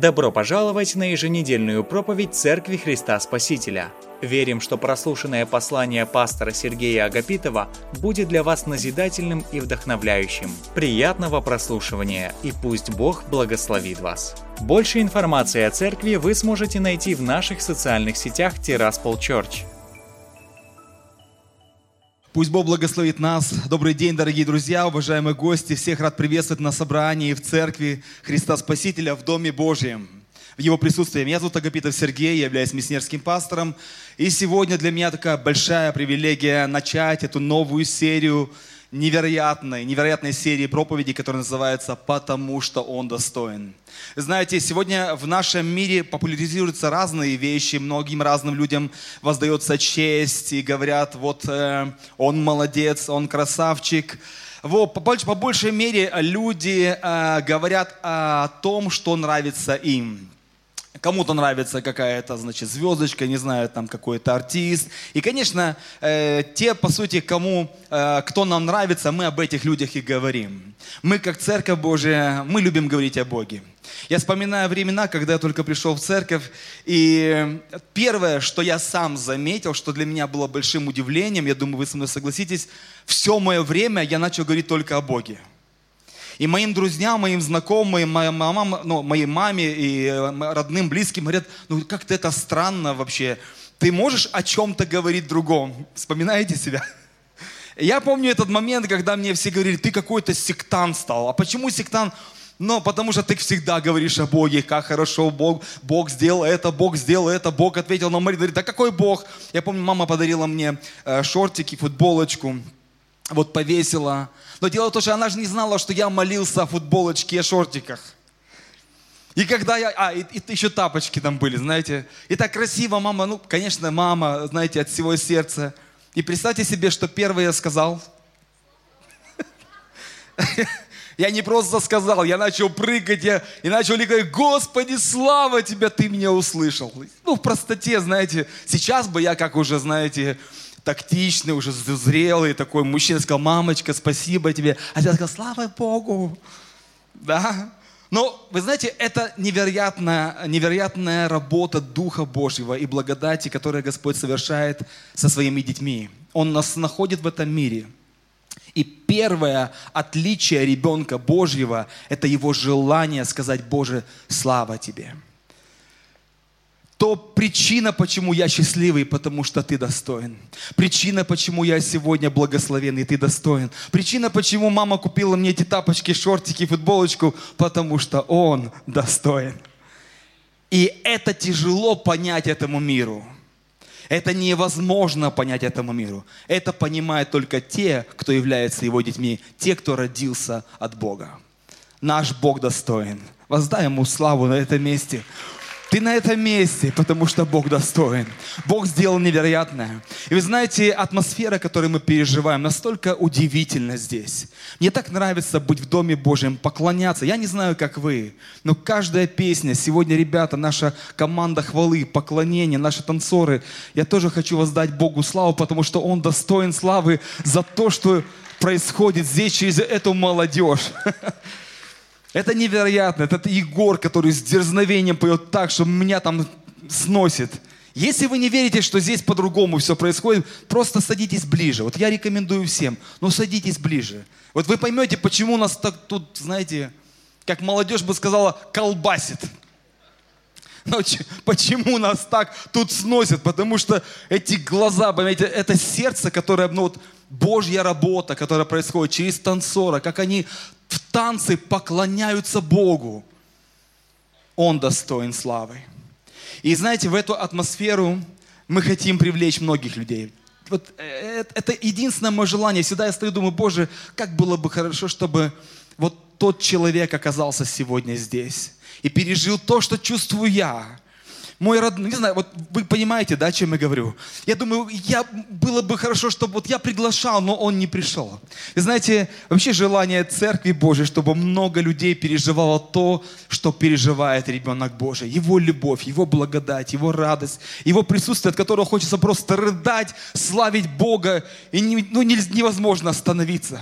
Добро пожаловать на еженедельную проповедь Церкви Христа Спасителя. Верим, что прослушанное послание пастора Сергея Агапитова будет для вас назидательным и вдохновляющим. Приятного прослушивания и пусть Бог благословит вас. Больше информации о церкви вы сможете найти в наших социальных сетях Тираспол Church. Пусть Бог благословит нас. Добрый день, дорогие друзья, уважаемые гости. Всех рад приветствовать на собрании в церкви Христа Спасителя в Доме Божьем. В его присутствии. Меня зовут Агапитов Сергей, я являюсь миссионерским пастором. И сегодня для меня такая большая привилегия начать эту новую серию невероятной, невероятной серии проповедей, которая называется «Потому что Он достоин». Знаете, сегодня в нашем мире популяризируются разные вещи, многим разным людям воздается честь и говорят, вот э, он молодец, он красавчик. Вот, по, по большей мере люди э, говорят о том, что нравится им. Кому-то нравится какая-то, значит, звездочка, не знаю, там какой-то артист. И, конечно, э, те, по сути, кому, э, кто нам нравится, мы об этих людях и говорим. Мы, как Церковь Божия, мы любим говорить о Боге. Я вспоминаю времена, когда я только пришел в церковь, и первое, что я сам заметил, что для меня было большим удивлением, я думаю, вы со мной согласитесь, все мое время я начал говорить только о Боге. И моим друзьям, моим знакомым, моей, мама, ну, моей маме и э, родным, близким говорят, ну как-то это странно вообще. Ты можешь о чем-то говорить другом? Вспоминаете себя? Я помню этот момент, когда мне все говорили, ты какой-то сектант стал. А почему сектант? Ну, потому что ты всегда говоришь о Боге, как хорошо Бог, Бог сделал это, Бог сделал это, Бог ответил на море. Говорит, да какой Бог? Я помню, мама подарила мне э, шортики, футболочку, вот повесила. Но дело в том, что она же не знала, что я молился о футболочке и шортиках. И когда я... А, и, и еще тапочки там были, знаете. И так красиво мама, ну, конечно, мама, знаете, от всего сердца. И представьте себе, что первое я сказал. Я не просто сказал, я начал прыгать, я, и начал говорить, Господи, слава Тебе, Ты меня услышал. Ну, в простоте, знаете, сейчас бы я, как уже, знаете, тактичный, уже зрелый такой мужчина, сказал, мамочка, спасибо тебе. А я сказал, слава Богу. Да? Но, вы знаете, это невероятная, невероятная работа Духа Божьего и благодати, которую Господь совершает со своими детьми. Он нас находит в этом мире. И первое отличие ребенка Божьего – это его желание сказать, Боже, слава Тебе то причина, почему я счастливый, потому что ты достоин. Причина, почему я сегодня благословенный, ты достоин. Причина, почему мама купила мне эти тапочки, шортики, футболочку, потому что он достоин. И это тяжело понять этому миру. Это невозможно понять этому миру. Это понимают только те, кто является его детьми, те, кто родился от Бога. Наш Бог достоин. Воздай ему славу на этом месте. Ты на этом месте, потому что Бог достоин. Бог сделал невероятное. И вы знаете, атмосфера, которую мы переживаем, настолько удивительна здесь. Мне так нравится быть в Доме Божьем, поклоняться. Я не знаю, как вы, но каждая песня, сегодня, ребята, наша команда хвалы, поклонения, наши танцоры, я тоже хочу воздать Богу славу, потому что Он достоин славы за то, что происходит здесь через эту молодежь. Это невероятно. Это Егор, который с дерзновением поет так, что меня там сносит. Если вы не верите, что здесь по-другому все происходит, просто садитесь ближе. Вот я рекомендую всем, но садитесь ближе. Вот вы поймете, почему нас так тут, знаете, как молодежь бы сказала, колбасит. Но почему нас так тут сносит? Потому что эти глаза, понимаете, это сердце, которое, ну вот, Божья работа, которая происходит через танцора, как они в танце поклоняются Богу. Он достоин славы. И знаете, в эту атмосферу мы хотим привлечь многих людей. Вот э, это единственное мое желание. Всегда я стою и думаю, Боже, как было бы хорошо, чтобы вот тот человек оказался сегодня здесь и пережил то, что чувствую я мой родной, не знаю, вот вы понимаете, да, о чем я говорю? Я думаю, я, было бы хорошо, чтобы вот я приглашал, но он не пришел. И знаете, вообще желание Церкви Божьей, чтобы много людей переживало то, что переживает ребенок Божий. Его любовь, его благодать, его радость, его присутствие, от которого хочется просто рыдать, славить Бога, и не, ну, невозможно остановиться,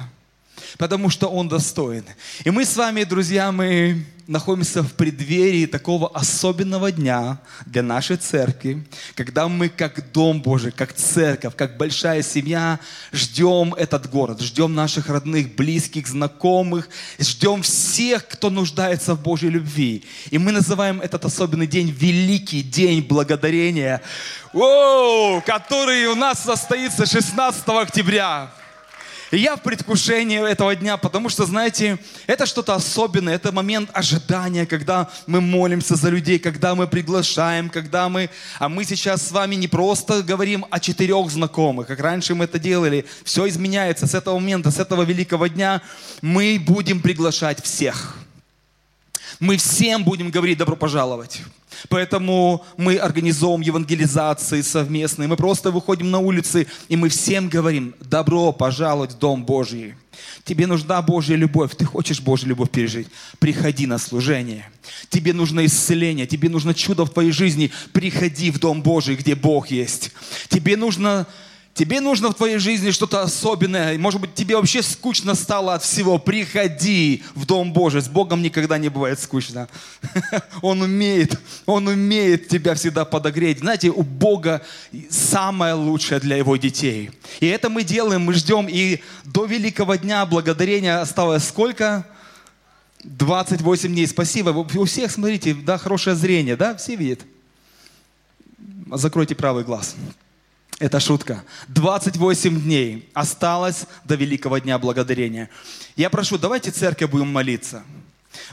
потому что Он достоин. И мы с вами, друзья, мы находимся в преддверии такого особенного дня для нашей церкви, когда мы как Дом Божий, как церковь, как большая семья ждем этот город, ждем наших родных, близких, знакомых, ждем всех, кто нуждается в Божьей любви. И мы называем этот особенный день Великий День Благодарения, который у нас состоится 16 октября. И я в предвкушении этого дня, потому что, знаете, это что-то особенное, это момент ожидания, когда мы молимся за людей, когда мы приглашаем, когда мы... А мы сейчас с вами не просто говорим о четырех знакомых, как раньше мы это делали. Все изменяется с этого момента, с этого великого дня. Мы будем приглашать всех. Мы всем будем говорить «добро пожаловать». Поэтому мы организовываем евангелизации совместные. Мы просто выходим на улицы, и мы всем говорим, добро пожаловать в Дом Божий. Тебе нужна Божья любовь, ты хочешь Божью любовь пережить, приходи на служение. Тебе нужно исцеление, тебе нужно чудо в твоей жизни, приходи в Дом Божий, где Бог есть. Тебе нужно Тебе нужно в твоей жизни что-то особенное. Может быть, тебе вообще скучно стало от всего. Приходи в Дом Божий. С Богом никогда не бывает скучно. Он умеет, Он умеет тебя всегда подогреть. Знаете, у Бога самое лучшее для Его детей. И это мы делаем, мы ждем. И до Великого Дня Благодарения осталось сколько? 28 дней. Спасибо. У всех, смотрите, да, хорошее зрение, да? Все видят? Закройте правый глаз. Это шутка. 28 дней осталось до Великого Дня Благодарения. Я прошу, давайте церковь будем молиться.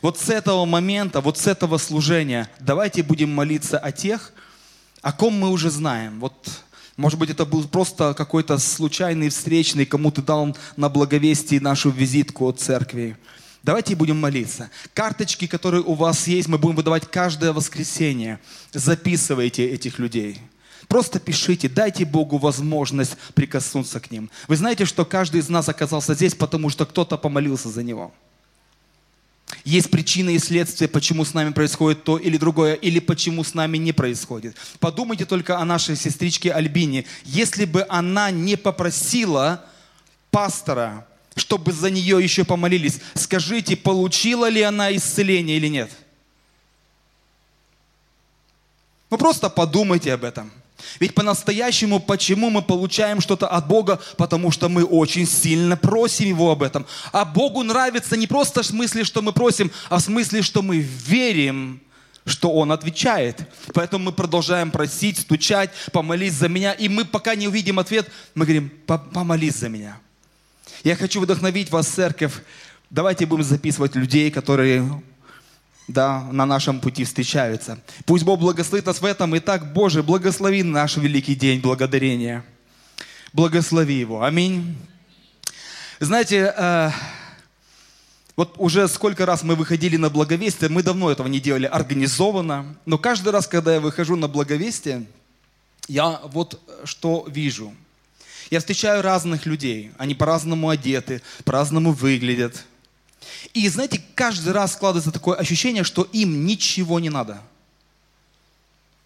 Вот с этого момента, вот с этого служения, давайте будем молиться о тех, о ком мы уже знаем. Вот, может быть, это был просто какой-то случайный встречный, кому ты дал на благовестие нашу визитку от церкви. Давайте будем молиться. Карточки, которые у вас есть, мы будем выдавать каждое воскресенье. Записывайте этих людей. Просто пишите, дайте Богу возможность прикоснуться к ним. Вы знаете, что каждый из нас оказался здесь, потому что кто-то помолился за него. Есть причины и следствия, почему с нами происходит то или другое, или почему с нами не происходит. Подумайте только о нашей сестричке Альбине. Если бы она не попросила пастора, чтобы за нее еще помолились, скажите, получила ли она исцеление или нет? Вы просто подумайте об этом. Ведь по-настоящему, почему мы получаем что-то от Бога? Потому что мы очень сильно просим Его об этом. А Богу нравится не просто в смысле, что мы просим, а в смысле, что мы верим, что Он отвечает. Поэтому мы продолжаем просить, стучать, помолись за меня. И мы пока не увидим ответ, мы говорим, помолись за меня. Я хочу вдохновить вас, церковь. Давайте будем записывать людей, которые да, на нашем пути встречаются. Пусть Бог благословит нас в этом. Итак, Боже, благослови наш великий день благодарения. Благослови его. Аминь. Знаете, э, вот уже сколько раз мы выходили на благовестие, мы давно этого не делали организованно, но каждый раз, когда я выхожу на благовестие, я вот что вижу. Я встречаю разных людей, они по-разному одеты, по-разному выглядят – и знаете, каждый раз складывается такое ощущение, что им ничего не надо.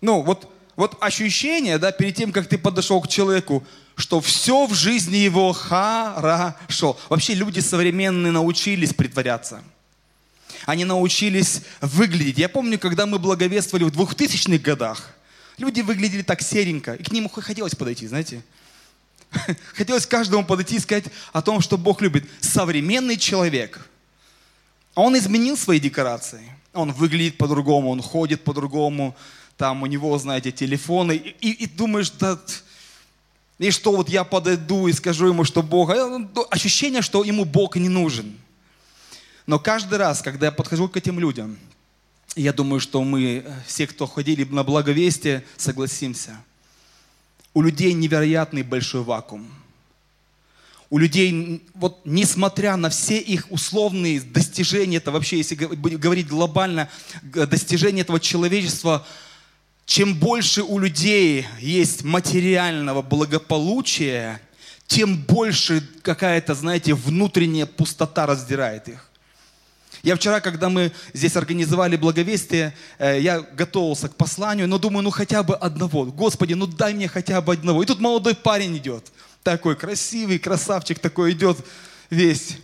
Ну, вот, вот ощущение, да, перед тем, как ты подошел к человеку, что все в жизни его хорошо. Вообще люди современные научились притворяться. Они научились выглядеть. Я помню, когда мы благовествовали в 2000-х годах, люди выглядели так серенько, и к ним хотелось подойти, знаете. Хотелось каждому подойти и сказать о том, что Бог любит. Современный человек – он изменил свои декорации. Он выглядит по-другому, он ходит по-другому. Там у него, знаете, телефоны. И, и думаешь, да, и что вот я подойду и скажу ему, что Бог... А ощущение, что ему Бог не нужен. Но каждый раз, когда я подхожу к этим людям, я думаю, что мы, э, все, кто ходили на благовестие, согласимся. У людей невероятный большой вакуум у людей, вот несмотря на все их условные достижения, это вообще, если говорить глобально, достижения этого человечества, чем больше у людей есть материального благополучия, тем больше какая-то, знаете, внутренняя пустота раздирает их. Я вчера, когда мы здесь организовали благовестие, э, я готовился к посланию, но думаю, ну хотя бы одного. Господи, ну дай мне хотя бы одного. И тут молодой парень идет такой красивый, красавчик такой идет весь.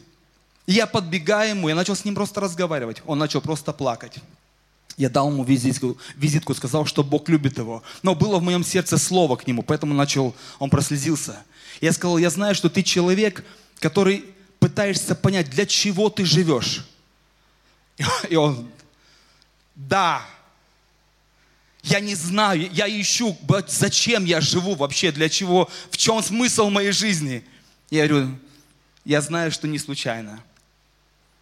И я подбегаю ему, я начал с ним просто разговаривать. Он начал просто плакать. Я дал ему визитку, визитку, сказал, что Бог любит его. Но было в моем сердце слово к нему, поэтому начал, он прослезился. Я сказал, я знаю, что ты человек, который пытаешься понять, для чего ты живешь. И он, да, я не знаю, я ищу, зачем я живу вообще, для чего, в чем смысл моей жизни. Я говорю, я знаю, что не случайно.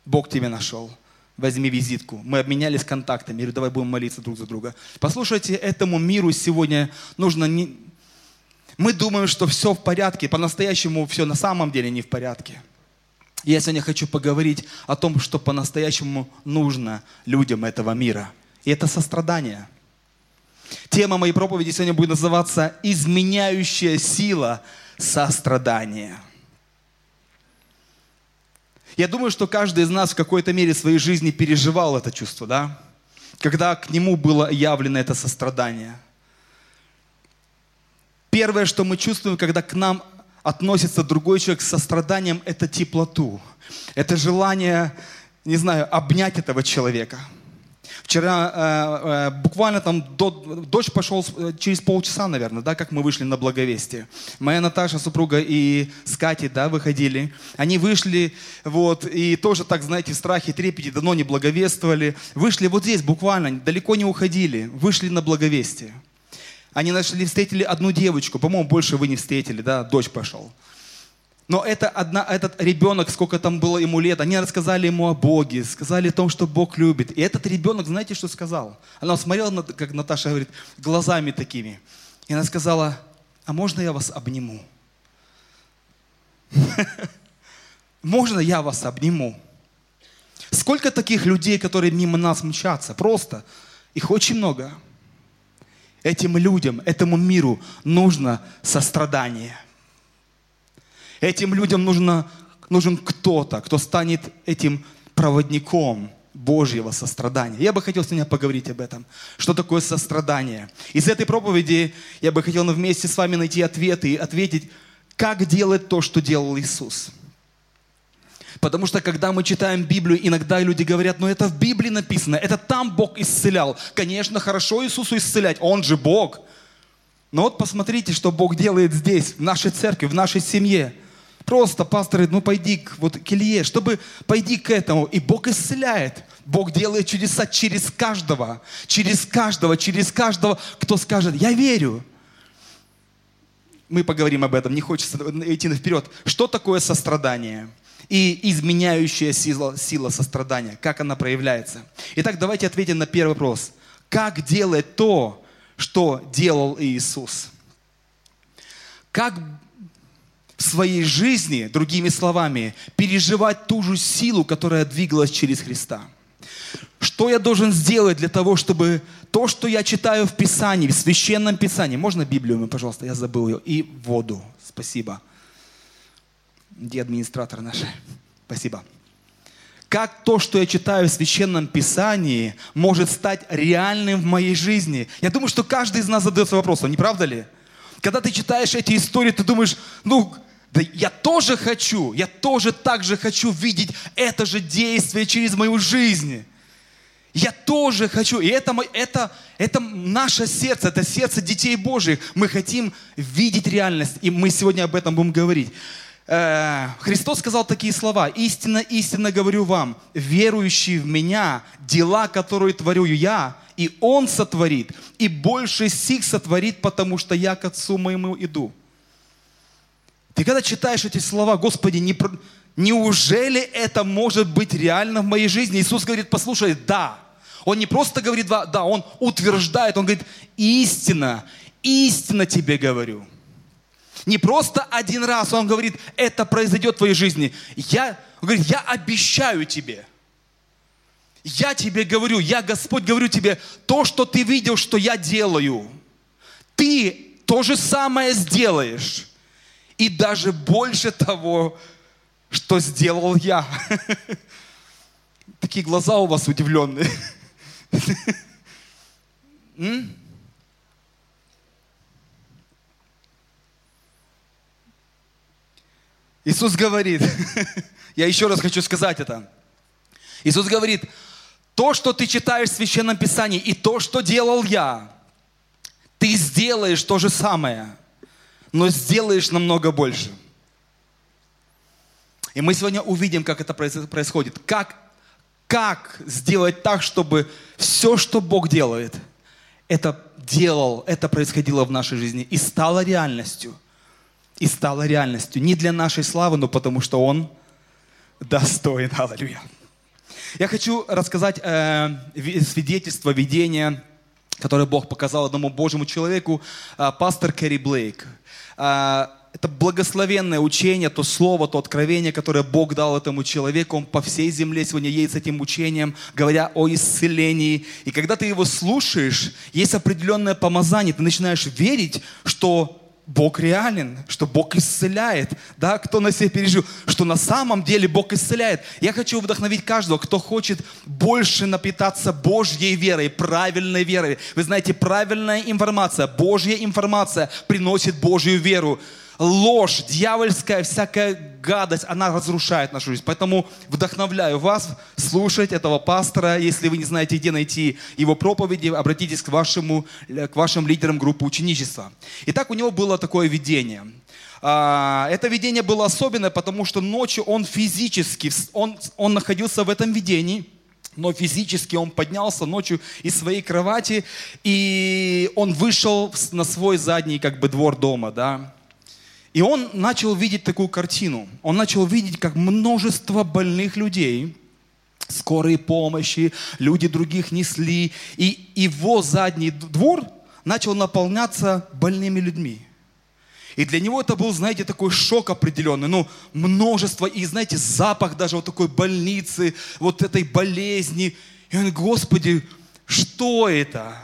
Бог тебя нашел. Возьми визитку. Мы обменялись контактами. Я говорю, давай будем молиться друг за друга. Послушайте, этому миру сегодня нужно не... Мы думаем, что все в порядке. По-настоящему все на самом деле не в порядке. Я сегодня хочу поговорить о том, что по-настоящему нужно людям этого мира. И это сострадание – Тема моей проповеди сегодня будет называться «Изменяющая сила сострадания». Я думаю, что каждый из нас в какой-то мере своей жизни переживал это чувство, да? Когда к нему было явлено это сострадание. Первое, что мы чувствуем, когда к нам относится другой человек с состраданием, это теплоту. Это желание, не знаю, обнять этого человека – Вчера э, э, буквально там до, дождь пошел э, через полчаса, наверное, да, как мы вышли на благовестие. Моя Наташа, супруга, и с Катей, да, выходили. Они вышли, вот, и тоже так, знаете, в страхе, трепете, давно не благовествовали. Вышли вот здесь буквально, далеко не уходили, вышли на благовестие. Они нашли, встретили одну девочку, по-моему, больше вы не встретили, да, дождь пошел. Но это одна, этот ребенок, сколько там было ему лет, они рассказали ему о Боге, сказали о том, что Бог любит. И этот ребенок, знаете, что сказал? Она смотрела, как Наташа говорит, глазами такими. И она сказала, а можно я вас обниму? Можно я вас обниму? Сколько таких людей, которые мимо нас мчатся? Просто. Их очень много. Этим людям, этому миру нужно сострадание – Этим людям нужно, нужен кто-то, кто станет этим проводником Божьего сострадания. Я бы хотел сегодня поговорить об этом. Что такое сострадание? Из этой проповеди я бы хотел вместе с вами найти ответы и ответить, как делать то, что делал Иисус. Потому что когда мы читаем Библию, иногда люди говорят, ну это в Библии написано, это там Бог исцелял. Конечно, хорошо Иисусу исцелять, Он же Бог. Но вот посмотрите, что Бог делает здесь, в нашей церкви, в нашей семье – Просто, пасторы, ну пойди к, вот, к Илье, чтобы пойди к этому. И Бог исцеляет. Бог делает чудеса через каждого, через каждого, через каждого, кто скажет, я верю. Мы поговорим об этом, не хочется идти вперед. Что такое сострадание? И изменяющая сила, сила сострадания, как она проявляется? Итак, давайте ответим на первый вопрос. Как делать то, что делал Иисус? Как своей жизни, другими словами, переживать ту же силу, которая двигалась через Христа. Что я должен сделать для того, чтобы то, что я читаю в Писании, в Священном Писании, можно Библию, пожалуйста, я забыл ее, и воду, спасибо. Где администратор наш? Спасибо. Как то, что я читаю в Священном Писании, может стать реальным в моей жизни? Я думаю, что каждый из нас задается вопросом, не правда ли? Когда ты читаешь эти истории, ты думаешь, ну, да я тоже хочу, я тоже так же хочу видеть это же действие через мою жизнь. Я тоже хочу. И это, это, это наше сердце, это сердце детей Божьих. Мы хотим видеть реальность, и мы сегодня об этом будем говорить. Э, Христос сказал такие слова. «Истинно, истинно говорю вам, верующий в Меня, дела, которые творю я, и Он сотворит, и больше сих сотворит, потому что я к Отцу моему иду». Ты когда читаешь эти слова, Господи, не, неужели это может быть реально в моей жизни? Иисус говорит, послушай, да. Он не просто говорит, да, Он утверждает, Он говорит, истина, истина тебе говорю. Не просто один раз Он говорит, это произойдет в твоей жизни. Я, он говорит, я обещаю тебе. Я тебе говорю, я, Господь, говорю тебе, то, что ты видел, что я делаю, ты то же самое сделаешь и даже больше того, что сделал я. Такие глаза у вас удивленные. Иисус говорит, я еще раз хочу сказать это. Иисус говорит, то, что ты читаешь в Священном Писании, и то, что делал я, ты сделаешь то же самое, но сделаешь намного больше. И мы сегодня увидим, как это происходит. Как, как сделать так, чтобы все, что Бог делает, это делал, это происходило в нашей жизни и стало реальностью. И стало реальностью. Не для нашей славы, но потому что Он достоин. Аллилуйя. Я хочу рассказать э, свидетельство, видение, которое Бог показал одному Божьему человеку, э, пастор Кэрри Блейк. Э, это благословенное учение, то слово, то откровение, которое Бог дал этому человеку. Он по всей земле сегодня едет с этим учением, говоря о исцелении. И когда ты его слушаешь, есть определенное помазание, ты начинаешь верить, что Бог реален, что Бог исцеляет. Да, кто на себе пережил, что на самом деле Бог исцеляет. Я хочу вдохновить каждого, кто хочет больше напитаться Божьей верой, правильной верой. Вы знаете, правильная информация, Божья информация приносит Божью веру ложь, дьявольская всякая гадость, она разрушает нашу жизнь. Поэтому вдохновляю вас слушать этого пастора. Если вы не знаете, где найти его проповеди, обратитесь к, вашему, к вашим лидерам группы ученичества. Итак, у него было такое видение. А, это видение было особенное, потому что ночью он физически, он, он находился в этом видении, но физически он поднялся ночью из своей кровати, и он вышел на свой задний как бы двор дома, да, и он начал видеть такую картину. Он начал видеть, как множество больных людей, скорые помощи, люди других несли. И его задний двор начал наполняться больными людьми. И для него это был, знаете, такой шок определенный. Ну, множество, и, знаете, запах даже вот такой больницы, вот этой болезни. И он, Господи, что это?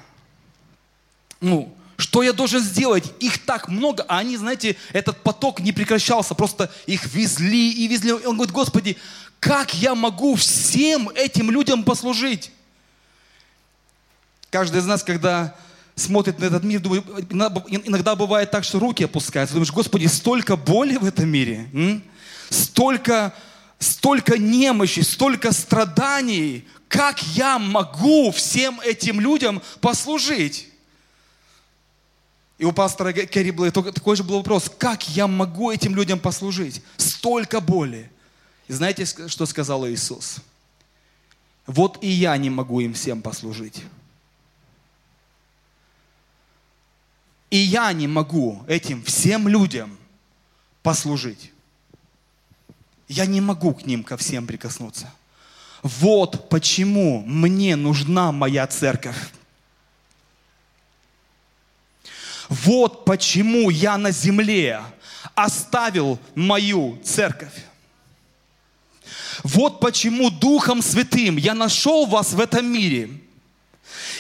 Ну, что я должен сделать? Их так много, а они, знаете, этот поток не прекращался, просто их везли и везли. И он говорит, Господи, как я могу всем этим людям послужить? Каждый из нас, когда смотрит на этот мир, думает, иногда бывает так, что руки опускаются. Думаешь, Господи, столько боли в этом мире, м? столько, столько немощи, столько страданий. Как я могу всем этим людям послужить? И у пастора Керри был такой же был вопрос, как я могу этим людям послужить? Столько боли. И знаете, что сказал Иисус? Вот и я не могу им всем послужить. И я не могу этим всем людям послужить. Я не могу к ним ко всем прикоснуться. Вот почему мне нужна моя церковь. Вот почему я на земле оставил мою церковь. Вот почему Духом Святым я нашел вас в этом мире.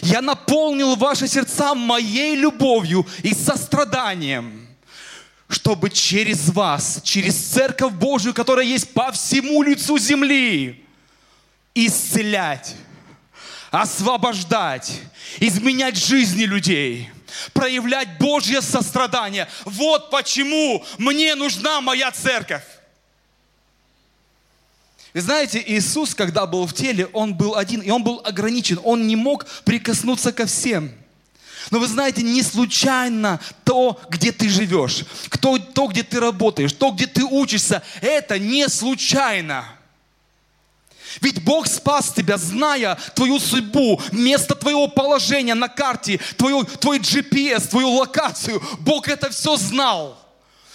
Я наполнил ваши сердца моей любовью и состраданием, чтобы через вас, через Церковь Божию, которая есть по всему лицу земли, исцелять, освобождать, изменять жизни людей – проявлять Божье сострадание. Вот почему мне нужна моя церковь. Вы знаете, Иисус, когда был в теле, Он был один, и Он был ограничен. Он не мог прикоснуться ко всем. Но вы знаете, не случайно то, где ты живешь, кто, то, где ты работаешь, то, где ты учишься, это не случайно. Ведь Бог спас тебя, зная твою судьбу, место твоего положения на карте, твою, твой GPS, твою локацию. Бог это все знал.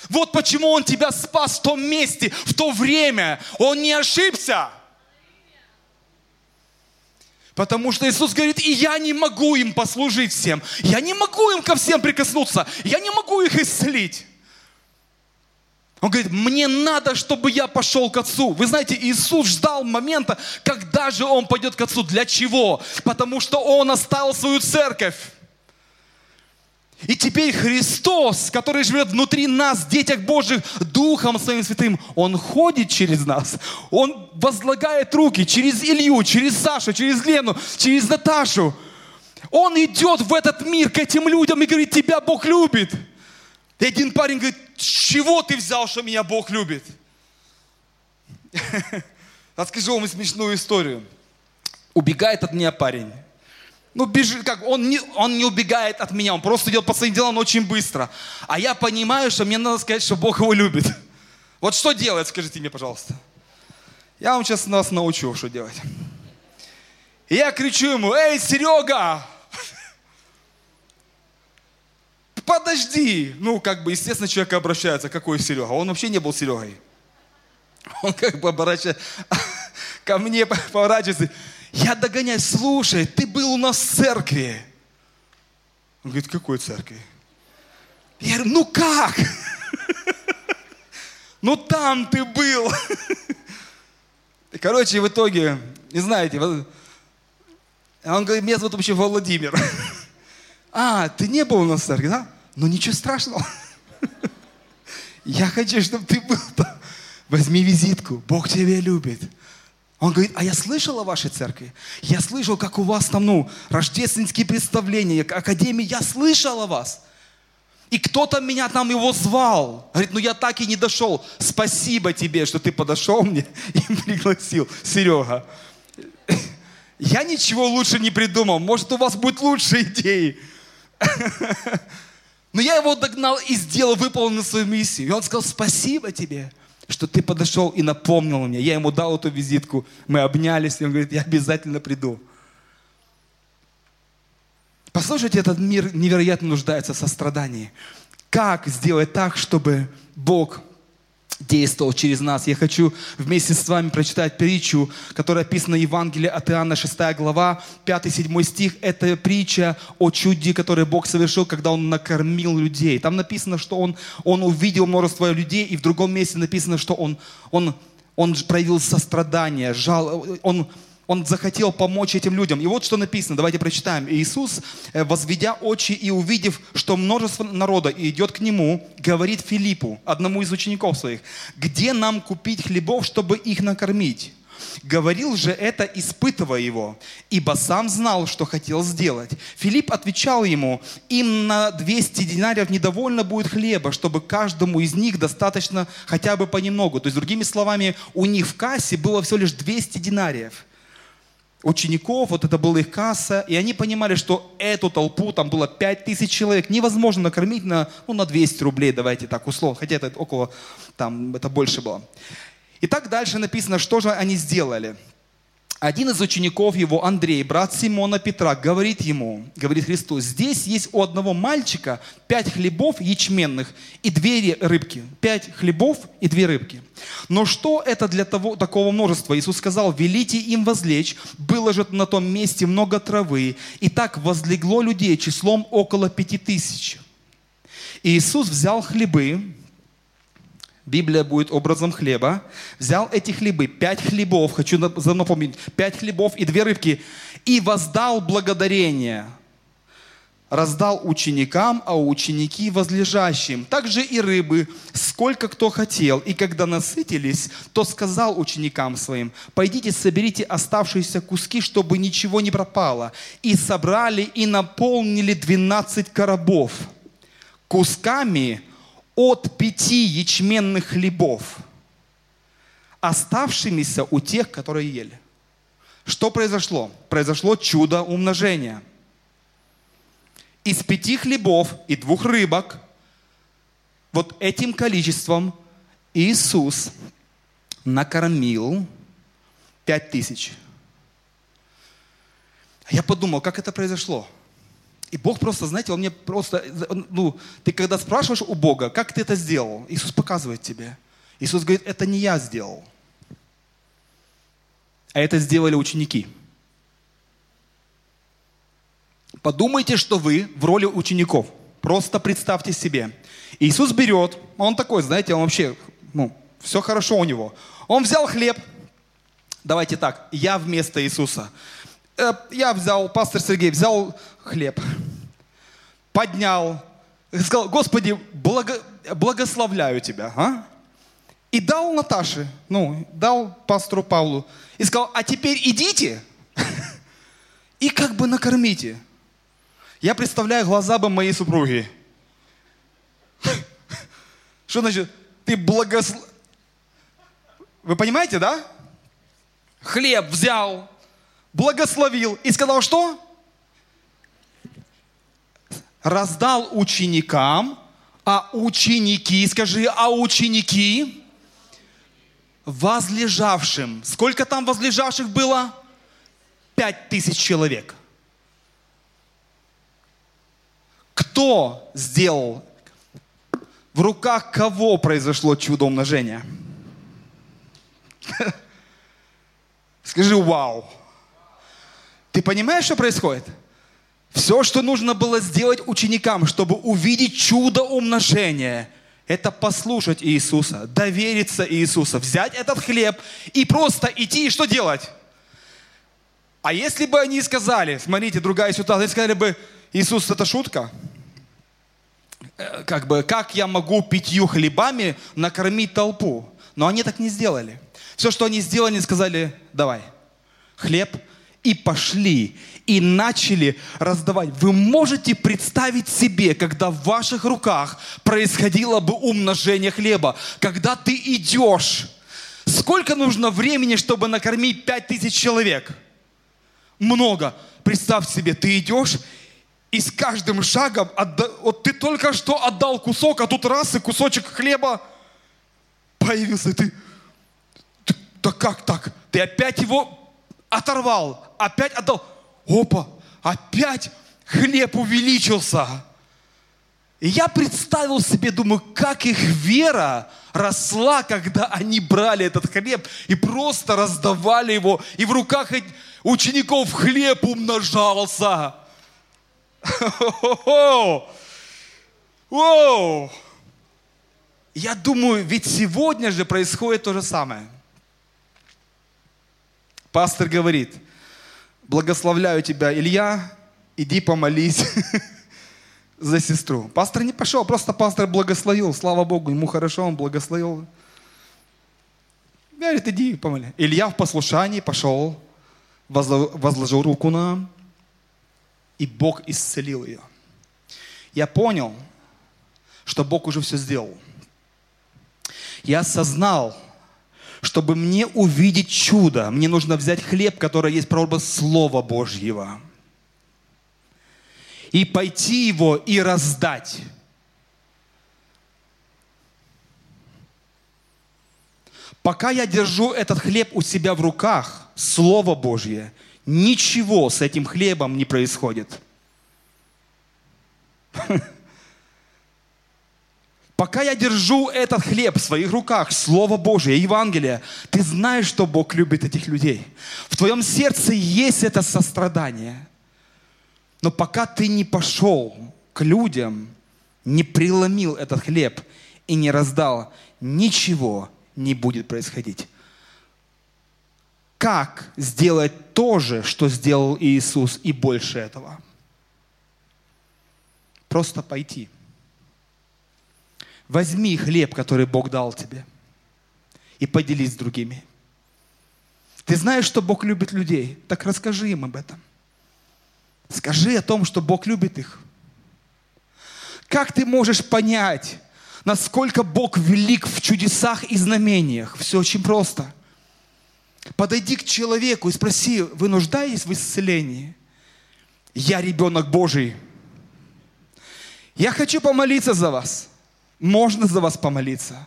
Вот почему Он тебя спас в том месте, в то время. Он не ошибся. Потому что Иисус говорит, и я не могу им послужить всем. Я не могу им ко всем прикоснуться. Я не могу их исцелить. Он говорит, мне надо, чтобы я пошел к Отцу. Вы знаете, Иисус ждал момента, когда же Он пойдет к Отцу. Для чего? Потому что Он оставил свою церковь. И теперь Христос, который живет внутри нас, детях Божьих, Духом Своим Святым, Он ходит через нас. Он возлагает руки через Илью, через Сашу, через Лену, через Наташу. Он идет в этот мир к этим людям и говорит, тебя Бог любит. И один парень говорит, с чего ты взял, что меня Бог любит? Расскажу вам смешную историю. Убегает от меня парень. Ну, бежит, как, он не, он не убегает от меня, он просто идет по своим делам очень быстро. А я понимаю, что мне надо сказать, что Бог его любит. Вот что делать, скажите мне, пожалуйста. Я вам сейчас вас научу, что делать. И я кричу ему, эй, Серега, подожди. Ну, как бы, естественно, человек обращается, какой Серега? Он вообще не был Серегой. Он как бы оборачивается, ко мне поворачивается. Я догоняю, слушай, ты был у нас в церкви. Он говорит, какой церкви? Я говорю, ну как? Ну там ты был. Короче, в итоге, не знаете, он говорит, меня зовут вообще Владимир. А, ты не был у нас в церкви, да? Ну ничего страшного. Я хочу, чтобы ты был там. Возьми визитку, Бог тебя любит. Он говорит, а я слышал о вашей церкви. Я слышал, как у вас там, ну, рождественские представления, академии. Я слышал о вас. И кто-то меня там его звал. Говорит, ну я так и не дошел. Спасибо тебе, что ты подошел мне и пригласил. Серега, я ничего лучше не придумал. Может, у вас будет лучшие идеи. Но я его догнал и сделал, выполнил свою миссию. И он сказал, спасибо тебе что ты подошел и напомнил мне. Я ему дал эту визитку, мы обнялись, и он говорит, я обязательно приду. Послушайте, этот мир невероятно нуждается в сострадании. Как сделать так, чтобы Бог действовал через нас. Я хочу вместе с вами прочитать притчу, которая описана в Евангелии от Иоанна, 6 глава, 5-7 стих. Это притча о чуде, которое Бог совершил, когда Он накормил людей. Там написано, что Он, он увидел множество людей, и в другом месте написано, что Он, он, он проявил сострадание, жал, Он он захотел помочь этим людям. И вот что написано, давайте прочитаем. Иисус, э, возведя очи и увидев, что множество народа идет к Нему, говорит Филиппу, одному из учеников своих, где нам купить хлебов, чтобы их накормить? Говорил же это, испытывая его, ибо сам знал, что хотел сделать. Филипп отвечал ему, им на 200 динариев недовольно будет хлеба, чтобы каждому из них достаточно хотя бы понемногу. То есть, другими словами, у них в кассе было всего лишь 200 динариев учеников, вот это была их касса, и они понимали, что эту толпу, там было 5 тысяч человек, невозможно накормить на, ну, на 200 рублей, давайте так условно, хотя это около, там, это больше было. И так дальше написано, что же они сделали один из учеников его, Андрей, брат Симона Петра, говорит ему, говорит Христу, здесь есть у одного мальчика пять хлебов ячменных и две рыбки. Пять хлебов и две рыбки. Но что это для того, такого множества? Иисус сказал, велите им возлечь, было же на том месте много травы, и так возлегло людей числом около пяти тысяч. И Иисус взял хлебы, Библия будет образом хлеба. Взял эти хлебы, пять хлебов, хочу напомнить, пять хлебов и две рыбки, и воздал благодарение. Раздал ученикам, а ученики возлежащим. Также и рыбы, сколько кто хотел. И когда насытились, то сказал ученикам своим, пойдите соберите оставшиеся куски, чтобы ничего не пропало. И собрали и наполнили двенадцать коробов кусками от пяти ячменных хлебов, оставшимися у тех, которые ели. Что произошло? Произошло чудо умножения. Из пяти хлебов и двух рыбок, вот этим количеством Иисус накормил пять тысяч. Я подумал, как это произошло? И Бог просто, знаете, Он мне просто, ну, ты когда спрашиваешь у Бога, как ты это сделал, Иисус показывает тебе. Иисус говорит, это не я сделал, а это сделали ученики. Подумайте, что вы в роли учеников. Просто представьте себе. Иисус берет, он такой, знаете, он вообще, ну, все хорошо у него. Он взял хлеб, давайте так, я вместо Иисуса. Э, я взял, пастор Сергей взял хлеб, поднял, сказал, Господи, благо, благословляю Тебя. А? И дал Наташе, ну, дал пастору Павлу. И сказал, а теперь идите и как бы накормите. Я представляю глаза бы моей супруги. Что значит, ты благослов... Вы понимаете, да? Хлеб взял, благословил и сказал что? Раздал ученикам, а ученики, скажи, а ученики возлежавшим. Сколько там возлежавших было? Пять тысяч человек. Кто сделал? В руках кого произошло чудо умножения? Скажи вау. Ты понимаешь, что происходит? Все, что нужно было сделать ученикам, чтобы увидеть чудо умножения, это послушать Иисуса, довериться Иисусу, взять этот хлеб и просто идти и что делать? А если бы они сказали, смотрите, другая ситуация, они сказали бы, Иисус, это шутка? Э, как бы, как я могу пятью хлебами накормить толпу? Но они так не сделали. Все, что они сделали, они сказали, давай, хлеб, и пошли, и начали раздавать. Вы можете представить себе, когда в ваших руках происходило бы умножение хлеба, когда ты идешь, сколько нужно времени, чтобы накормить пять тысяч человек? Много. Представь себе, ты идешь, и с каждым шагом, отда... вот ты только что отдал кусок, а тут раз и кусочек хлеба появился, и ты, да как так? Ты опять его оторвал, опять отдал. Опа, опять хлеб увеличился. И я представил себе, думаю, как их вера росла, когда они брали этот хлеб и просто раздавали его, и в руках учеников хлеб умножался. Я думаю, ведь сегодня же происходит то же самое. Пастор говорит, благословляю тебя, Илья, иди помолись за сестру. Пастор не пошел, просто пастор благословил, слава Богу, ему хорошо, он благословил. Говорит, иди помоли. Илья в послушании пошел, возложил руку на, и Бог исцелил ее. Я понял, что Бог уже все сделал. Я осознал, чтобы мне увидеть чудо, мне нужно взять хлеб, который есть прообраз Слова Божьего, и пойти его и раздать. Пока я держу этот хлеб у себя в руках, Слово Божье, ничего с этим хлебом не происходит. Пока я держу этот хлеб в своих руках, Слово Божие, Евангелие, ты знаешь, что Бог любит этих людей. В твоем сердце есть это сострадание. Но пока ты не пошел к людям, не преломил этот хлеб и не раздал, ничего не будет происходить. Как сделать то же, что сделал Иисус, и больше этого? Просто пойти – Возьми хлеб, который Бог дал тебе, и поделись с другими. Ты знаешь, что Бог любит людей? Так расскажи им об этом. Скажи о том, что Бог любит их. Как ты можешь понять, насколько Бог велик в чудесах и знамениях? Все очень просто. Подойди к человеку и спроси, вы нуждаетесь в исцелении? Я ребенок Божий. Я хочу помолиться за вас. Можно за вас помолиться.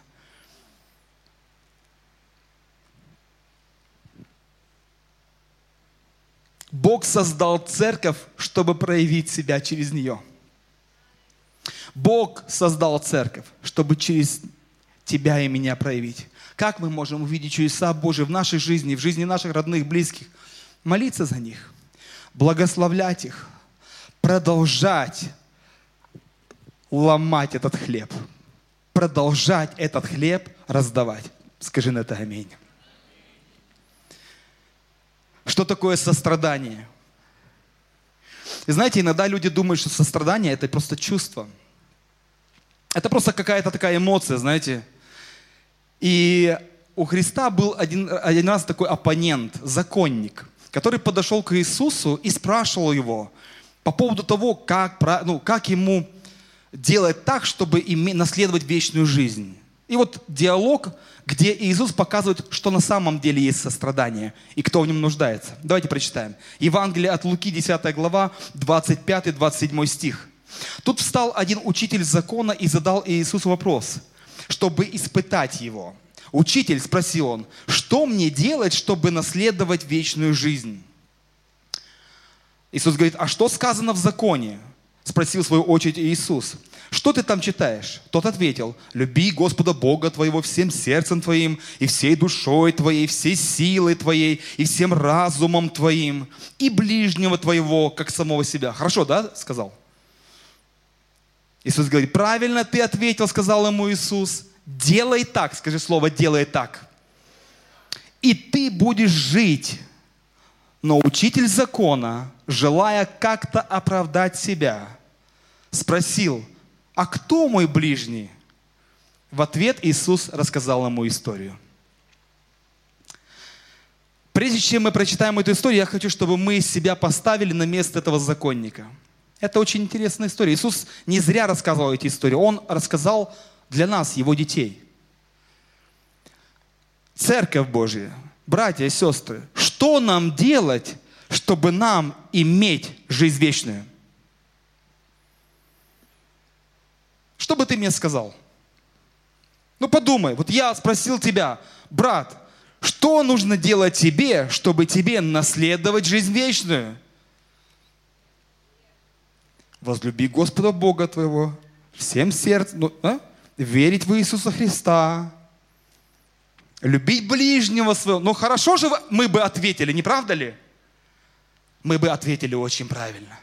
Бог создал церковь, чтобы проявить себя через нее. Бог создал церковь, чтобы через тебя и меня проявить. Как мы можем увидеть чудеса Божьи в нашей жизни, в жизни наших родных, близких? Молиться за них, благословлять их, продолжать ломать этот хлеб – продолжать этот хлеб раздавать. Скажи на это аминь. Что такое сострадание? И знаете, иногда люди думают, что сострадание это просто чувство. Это просто какая-то такая эмоция, знаете. И у Христа был один, один раз такой оппонент, законник, который подошел к Иисусу и спрашивал его по поводу того, как, ну, как ему делать так, чтобы наследовать вечную жизнь. И вот диалог, где Иисус показывает, что на самом деле есть сострадание и кто в нем нуждается. Давайте прочитаем. Евангелие от Луки, 10 глава, 25-27 стих. Тут встал один учитель закона и задал Иисусу вопрос, чтобы испытать его. Учитель, спросил он, что мне делать, чтобы наследовать вечную жизнь? Иисус говорит, а что сказано в законе? Спросил в свою очередь Иисус. Что ты там читаешь? Тот ответил, люби Господа Бога твоего всем сердцем твоим, и всей душой твоей, всей силой твоей, и всем разумом твоим, и ближнего твоего, как самого себя. Хорошо, да, сказал? Иисус говорит, правильно ты ответил, сказал ему Иисус. Делай так, скажи слово, делай так. И ты будешь жить. Но учитель закона, желая как-то оправдать себя, спросил, а кто мой ближний? В ответ Иисус рассказал ему историю. Прежде чем мы прочитаем эту историю, я хочу, чтобы мы себя поставили на место этого законника. Это очень интересная история. Иисус не зря рассказывал эти истории. Он рассказал для нас, его детей. Церковь Божья, братья и сестры, что нам делать, чтобы нам иметь жизнь вечную? Что бы ты мне сказал? Ну подумай, вот я спросил тебя, брат, что нужно делать тебе, чтобы тебе наследовать жизнь вечную? Возлюби Господа Бога твоего всем сердцем, ну, а? верить в Иисуса Христа, любить ближнего своего. Ну хорошо же мы бы ответили, не правда ли? Мы бы ответили очень правильно.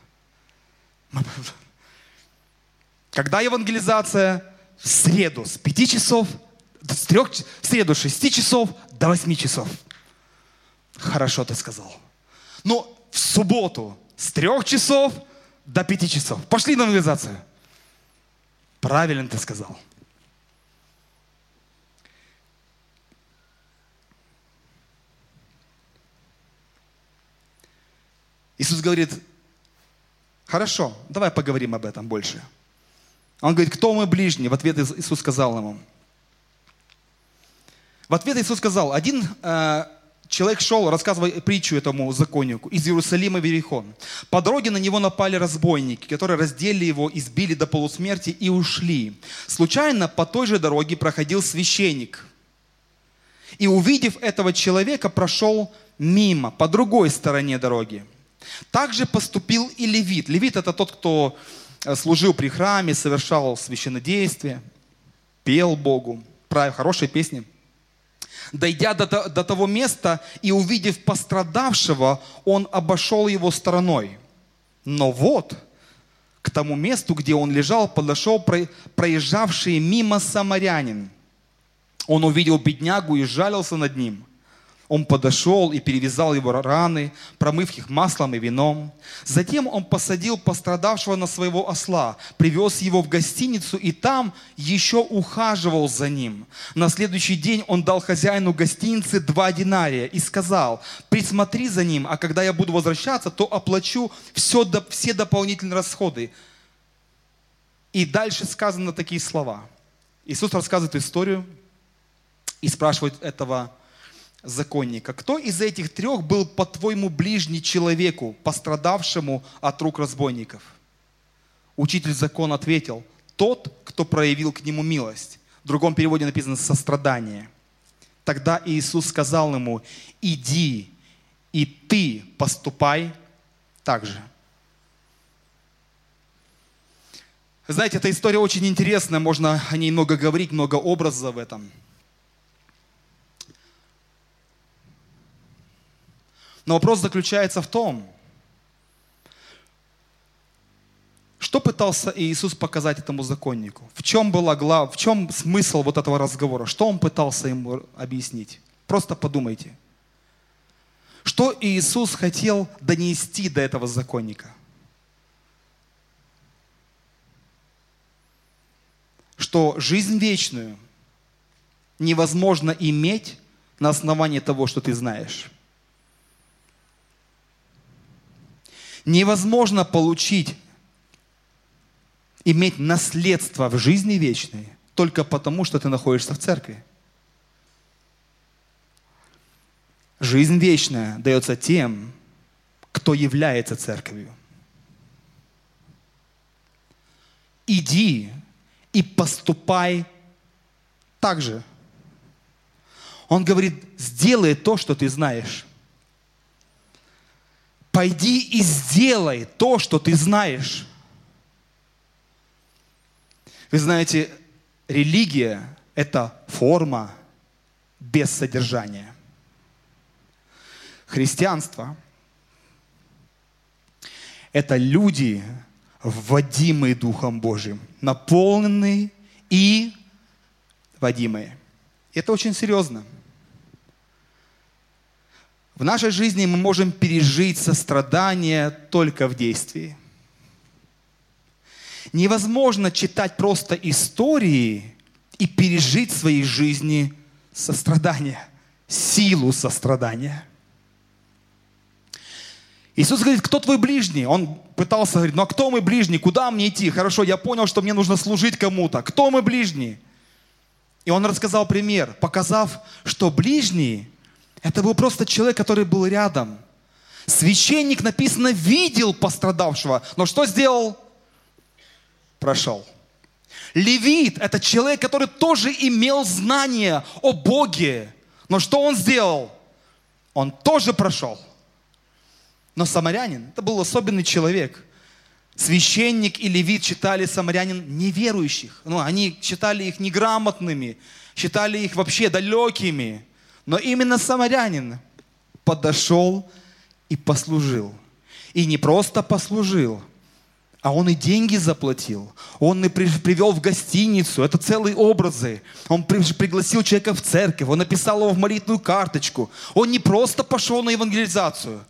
Когда евангелизация? В среду с 5 часов, с 3, в среду с 6 часов до 8 часов. Хорошо ты сказал. Но в субботу с 3 часов до 5 часов. Пошли на евангелизацию. Правильно ты сказал. Иисус говорит, хорошо, давай поговорим об этом больше. Он говорит, кто мой ближний? В ответ Иисус сказал ему. В ответ Иисус сказал, один э, человек шел, рассказывая притчу этому законнику, из Иерусалима в Верихон. По дороге на него напали разбойники, которые раздели его, избили до полусмерти и ушли. Случайно по той же дороге проходил священник. И увидев этого человека, прошел мимо, по другой стороне дороги. Также поступил и левит. Левит это тот, кто Э, служил при храме, совершал священнодействие, пел Богу, правил хорошие песни. Дойдя до, до того места и увидев пострадавшего, он обошел его стороной. Но вот, к тому месту, где он лежал, подошел проезжавший мимо самарянин. Он увидел беднягу и жалился над ним – он подошел и перевязал его раны, промыв их маслом и вином. Затем он посадил пострадавшего на своего осла, привез его в гостиницу и там еще ухаживал за ним. На следующий день он дал хозяину гостиницы два динария и сказал, присмотри за ним, а когда я буду возвращаться, то оплачу все, все дополнительные расходы. И дальше сказаны такие слова. Иисус рассказывает историю и спрашивает этого законника. Кто из этих трех был, по-твоему, ближний человеку, пострадавшему от рук разбойников? Учитель закона ответил, тот, кто проявил к нему милость. В другом переводе написано сострадание. Тогда Иисус сказал ему, иди и ты поступай так же. Знаете, эта история очень интересная, можно о ней много говорить, много образов в этом. Но вопрос заключается в том, что пытался Иисус показать этому законнику? В чем, была глав... в чем смысл вот этого разговора? Что он пытался ему объяснить? Просто подумайте. Что Иисус хотел донести до этого законника? Что жизнь вечную невозможно иметь на основании того, что ты знаешь. Невозможно получить, иметь наследство в жизни вечной только потому, что ты находишься в церкви. Жизнь вечная дается тем, кто является церковью. Иди и поступай так же. Он говорит, сделай то, что ты знаешь. Пойди и сделай то, что ты знаешь. Вы знаете, религия – это форма без содержания. Христианство – это люди, вводимые Духом Божьим, наполненные и водимые. Это очень серьезно. В нашей жизни мы можем пережить сострадание только в действии. Невозможно читать просто истории и пережить в своей жизни сострадание, силу сострадания. Иисус говорит, кто твой ближний? Он пытался говорить, ну а кто мой ближний? Куда мне идти? Хорошо, я понял, что мне нужно служить кому-то. Кто мой ближний? И он рассказал пример, показав, что ближний – это был просто человек, который был рядом. Священник, написано, видел пострадавшего, но что сделал? Прошел. Левит – это человек, который тоже имел знания о Боге. Но что он сделал? Он тоже прошел. Но самарянин – это был особенный человек. Священник и левит читали самарянин неверующих. Ну, они считали их неграмотными, считали их вообще далекими. Но именно самарянин подошел и послужил. И не просто послужил, а он и деньги заплатил. Он и привел в гостиницу. Это целые образы. Он пригласил человека в церковь. Он написал его в молитвную карточку. Он не просто пошел на евангелизацию.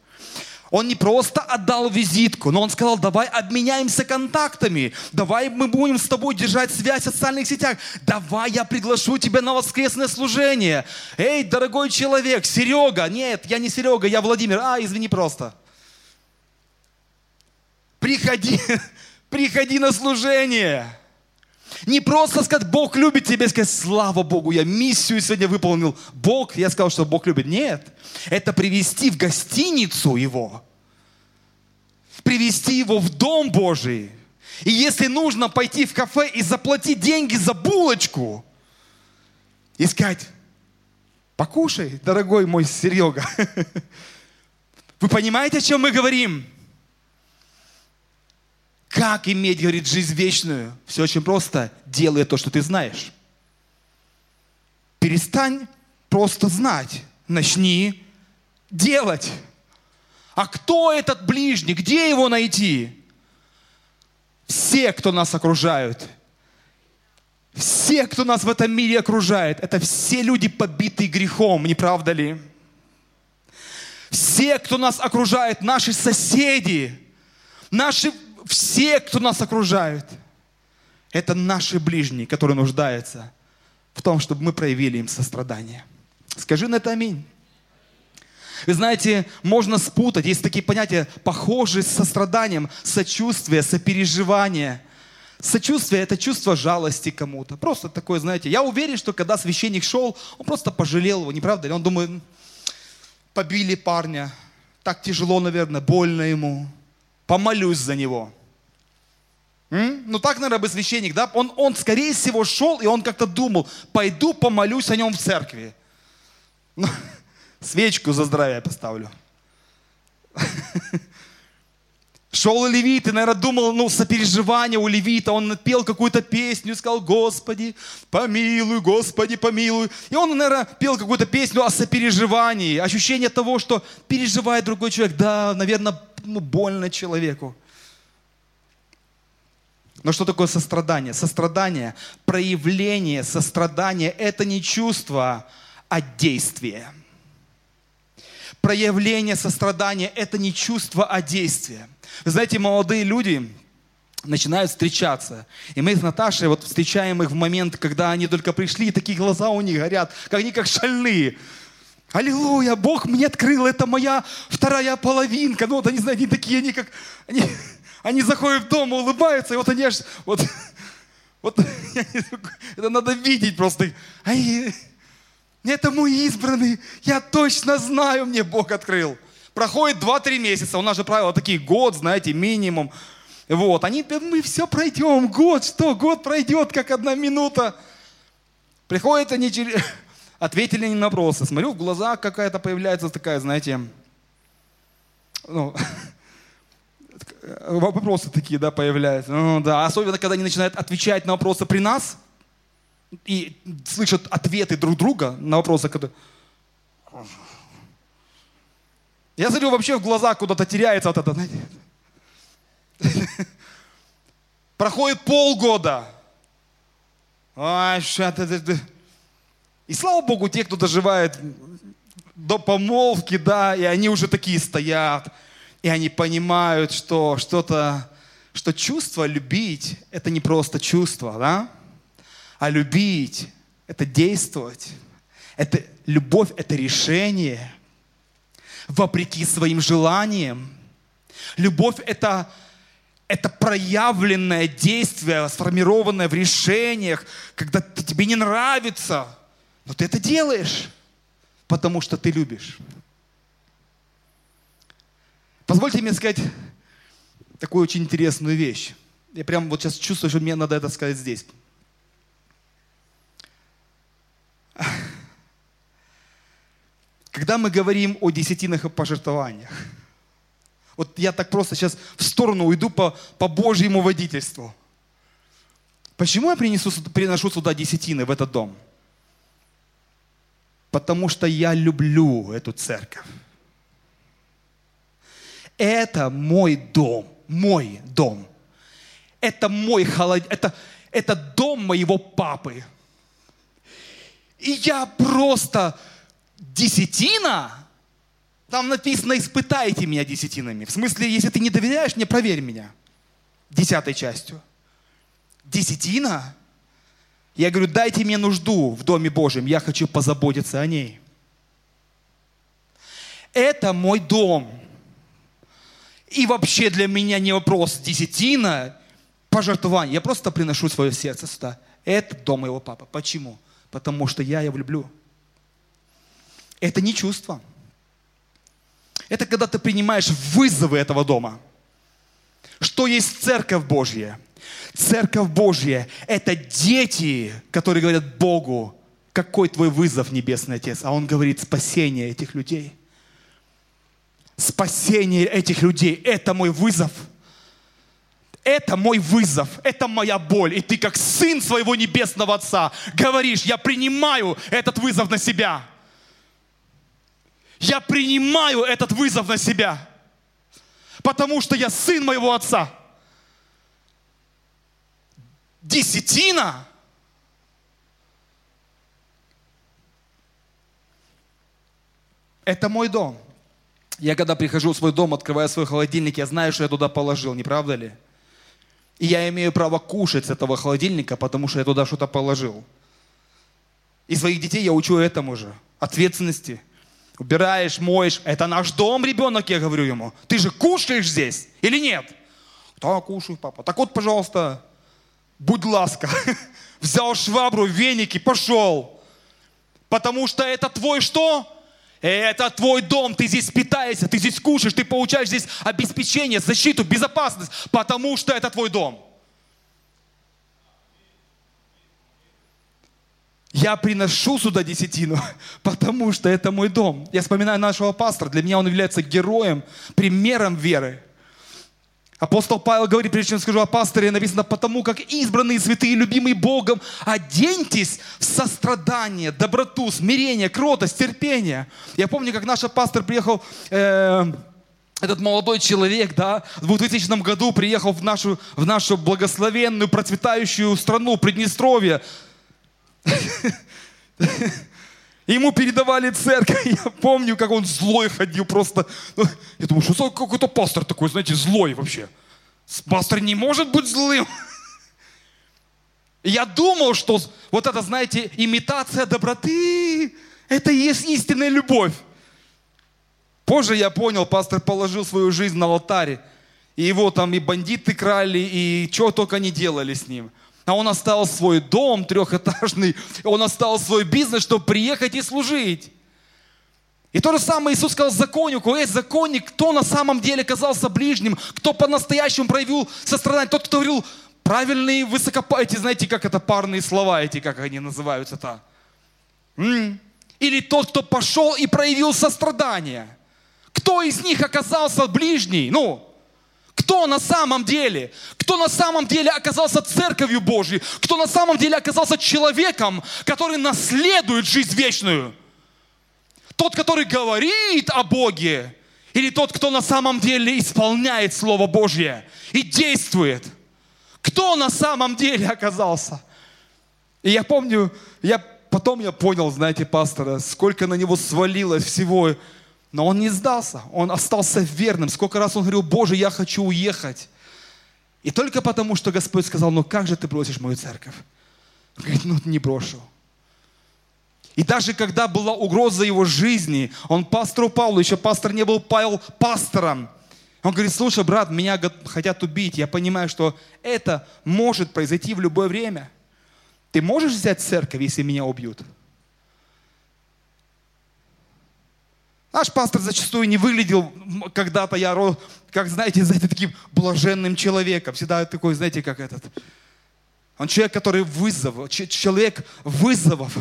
Он не просто отдал визитку, но он сказал, давай обменяемся контактами, давай мы будем с тобой держать связь в социальных сетях, давай я приглашу тебя на воскресное служение. Эй, дорогой человек, Серега, нет, я не Серега, я Владимир, а, извини просто. Приходи, приходи на служение. Не просто сказать, Бог любит тебя, сказать, слава Богу, я миссию сегодня выполнил. Бог, я сказал, что Бог любит. Нет, это привести в гостиницу его, привести его в Дом Божий. И если нужно пойти в кафе и заплатить деньги за булочку, и сказать, покушай, дорогой мой Серега. Вы понимаете, о чем мы говорим? Как иметь, говорит, жизнь вечную? Все очень просто. Делай то, что ты знаешь. Перестань просто знать. Начни делать. А кто этот ближний? Где его найти? Все, кто нас окружают. Все, кто нас в этом мире окружает, это все люди, побитые грехом, не правда ли? Все, кто нас окружает, наши соседи, наши все, кто нас окружают, это наши ближние, которые нуждаются в том, чтобы мы проявили им сострадание. Скажи на это аминь. Вы знаете, можно спутать, есть такие понятия, похожие с состраданием, сочувствие, сопереживание. Сочувствие – это чувство жалости кому-то. Просто такое, знаете, я уверен, что когда священник шел, он просто пожалел его, не правда ли? Он думает, побили парня, так тяжело, наверное, больно ему помолюсь за него. М? Ну так, наверное, бы священник, да? Он, он, скорее всего, шел, и он как-то думал, пойду помолюсь о нем в церкви. Ну, свечку за здравие поставлю. Шел левит и, наверное, думал, ну, сопереживание у левита. Он пел какую-то песню сказал, Господи, помилуй, Господи, помилуй. И он, наверное, пел какую-то песню о сопереживании. Ощущение того, что переживает другой человек. Да, наверное, ну, больно человеку. Но что такое сострадание? Сострадание, проявление сострадания – это не чувство, а действие. Проявление сострадания – это не чувство, а действие. Вы знаете, молодые люди начинают встречаться. И мы с Наташей вот встречаем их в момент, когда они только пришли, и такие глаза у них горят, как они как шальные. Аллилуйя, Бог мне открыл, это моя вторая половинка. Ну вот они, знаете, они такие, они как, они, они заходят в дом, улыбаются, и вот они аж, вот, Вот это надо видеть просто. Ай, это мой избранный, я точно знаю, мне Бог открыл. Проходит 2-3 месяца, у нас же правила такие, год, знаете, минимум. Вот, они, мы все пройдем, год, что, год пройдет, как одна минута. Приходят они через... Ответили на вопросы. Смотрю, в глазах какая-то появляется такая, знаете, ну, вопросы такие, да, появляются. Ну, да, особенно, когда они начинают отвечать на вопросы при нас и слышат ответы друг друга на вопросы, когда... Я смотрю, вообще в глазах куда-то теряется вот это, знаете. Проходит полгода. Ай, что И слава Богу, те, кто доживает до помолвки, да, и они уже такие стоят, и они понимают, что что-то, что чувство любить, это не просто чувство, да, а любить, это действовать, это любовь, это решение, вопреки своим желаниям. Любовь это это проявленное действие, сформированное в решениях, когда тебе не нравится, но ты это делаешь потому что ты любишь. Позвольте мне сказать такую очень интересную вещь. Я прям вот сейчас чувствую, что мне надо это сказать здесь. Когда мы говорим о десятинах и пожертвованиях, вот я так просто сейчас в сторону уйду по, по Божьему водительству. Почему я принесу, приношу сюда десятины в этот дом? Потому что я люблю эту церковь. Это мой дом, мой дом. Это мой холод... это, это дом моего папы. И я просто десятина, там написано, испытайте меня десятинами. В смысле, если ты не доверяешь мне, проверь меня. Десятой частью. Десятина я говорю, дайте мне нужду в Доме Божьем, я хочу позаботиться о ней. Это мой дом. И вообще для меня не вопрос десятина, пожертвование. Я просто приношу свое сердце сюда. Это дом моего папы. Почему? Потому что я его люблю. Это не чувство. Это когда ты принимаешь вызовы этого дома. Что есть церковь Божья – Церковь Божья – это дети, которые говорят Богу, какой твой вызов, Небесный Отец? А Он говорит, спасение этих людей. Спасение этих людей – это мой вызов. Это мой вызов, это моя боль. И ты как сын своего небесного Отца говоришь, я принимаю этот вызов на себя. Я принимаю этот вызов на себя. Потому что я сын моего Отца. Десятина. Это мой дом. Я когда прихожу в свой дом, открываю свой холодильник, я знаю, что я туда положил, не правда ли? И я имею право кушать с этого холодильника, потому что я туда что-то положил. И своих детей я учу этому же. Ответственности. Убираешь, моешь. Это наш дом, ребенок, я говорю ему. Ты же кушаешь здесь или нет? Да, кушаю, папа. Так вот, пожалуйста, будь ласка, взял швабру, веники, пошел. Потому что это твой что? Это твой дом, ты здесь питаешься, ты здесь кушаешь, ты получаешь здесь обеспечение, защиту, безопасность, потому что это твой дом. Я приношу сюда десятину, потому что это мой дом. Я вспоминаю нашего пастора, для меня он является героем, примером веры. Апостол Павел говорит, прежде чем скажу о пасторе, написано, потому как избранные святые, любимые Богом, оденьтесь в сострадание, доброту, смирение, кротость, терпение. Я помню, как наш пастор приехал, э, этот молодой человек, да, в 2000 году приехал в нашу, в нашу благословенную, процветающую страну, Приднестровье. Ему передавали церковь. Я помню, как он злой ходил просто. Ну, я думаю, что какой-то пастор такой, знаете, злой вообще. Пастор не может быть злым. Я думал, что вот это, знаете, имитация доброты, это и есть истинная любовь. Позже я понял, пастор положил свою жизнь на алтаре. И его там и бандиты крали, и что только не делали с ним. А он оставил свой дом трехэтажный, он оставил свой бизнес, чтобы приехать и служить. И то же самое Иисус сказал законнику, эй, законник, кто на самом деле оказался ближним, кто по-настоящему проявил сострадание, тот, кто говорил правильные высокопа, эти, знаете, как это парные слова, эти, как они называются-то. Или тот, кто пошел и проявил сострадание. Кто из них оказался ближний? Ну, кто на самом деле? Кто на самом деле оказался церковью Божьей? Кто на самом деле оказался человеком, который наследует жизнь вечную? Тот, который говорит о Боге, или тот, кто на самом деле исполняет Слово Божье и действует? Кто на самом деле оказался? И я помню, я, потом я понял, знаете, пастора, сколько на него свалилось всего, но он не сдался, он остался верным. Сколько раз он говорил, Боже, я хочу уехать. И только потому, что Господь сказал, ну как же ты бросишь мою церковь? Он говорит, ну не брошу. И даже когда была угроза его жизни, он пастору Павлу, еще пастор не был Павел пастором, он говорит, слушай, брат, меня хотят убить, я понимаю, что это может произойти в любое время. Ты можешь взять церковь, если меня убьют? Наш пастор зачастую не выглядел когда-то, я, как, знаете, знаете, таким блаженным человеком. Всегда такой, знаете, как этот. Он человек, который вызов, человек вызовов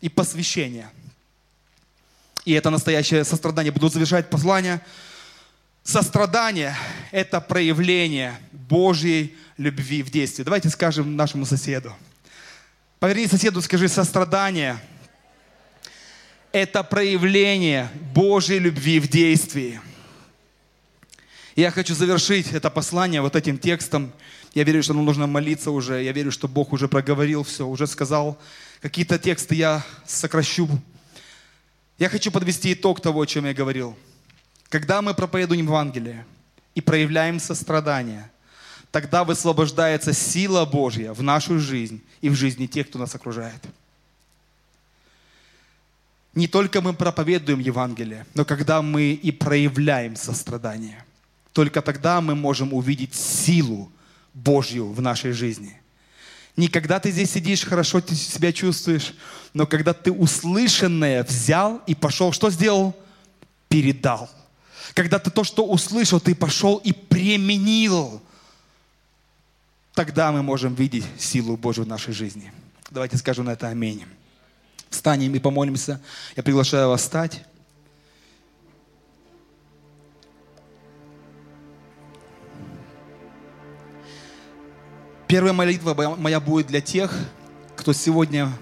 и посвящения. И это настоящее сострадание. Буду завершать послание. Сострадание – это проявление Божьей любви в действии. Давайте скажем нашему соседу. Поверни соседу, скажи, сострадание – это проявление Божьей любви в действии. Я хочу завершить это послание вот этим текстом. Я верю, что нам нужно молиться уже. Я верю, что Бог уже проговорил все, уже сказал. Какие-то тексты я сокращу. Я хочу подвести итог того, о чем я говорил. Когда мы проповедуем Евангелие и проявляем сострадание, тогда высвобождается сила Божья в нашу жизнь и в жизни тех, кто нас окружает. Не только мы проповедуем Евангелие, но когда мы и проявляем сострадание. Только тогда мы можем увидеть силу Божью в нашей жизни. Не когда ты здесь сидишь, хорошо ты себя чувствуешь, но когда ты услышанное взял и пошел, что сделал? Передал. Когда ты то, что услышал, ты пошел и применил. Тогда мы можем видеть силу Божью в нашей жизни. Давайте скажем на это аминь. Встанем и помолимся. Я приглашаю вас встать. Первая молитва моя будет для тех, кто сегодня,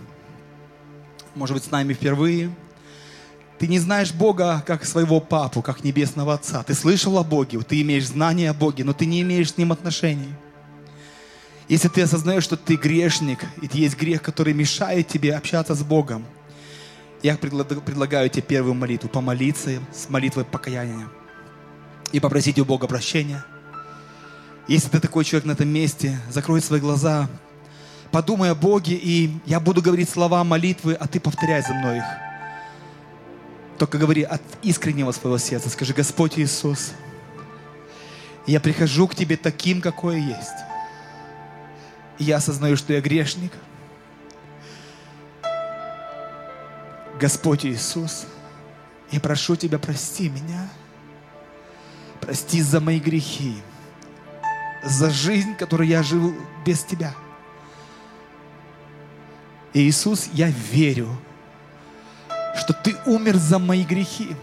может быть, с нами впервые. Ты не знаешь Бога как своего папу, как небесного Отца. Ты слышал о Боге, ты имеешь знания о Боге, но ты не имеешь с Ним отношений. Если ты осознаешь, что ты грешник, и есть грех, который мешает тебе общаться с Богом, я предлагаю тебе первую молитву, помолиться с молитвой покаяния и попросить у Бога прощения. Если ты такой человек на этом месте, закрой свои глаза, подумай о Боге, и я буду говорить слова молитвы, а ты повторяй за мной их. Только говори от искреннего своего сердца. Скажи, Господь Иисус, я прихожу к Тебе таким, какой я есть я осознаю, что я грешник. Господь Иисус, я прошу Тебя, прости меня. Прости за мои грехи, за жизнь, которую я жил без Тебя. Иисус, я верю, что Ты умер за мои грехи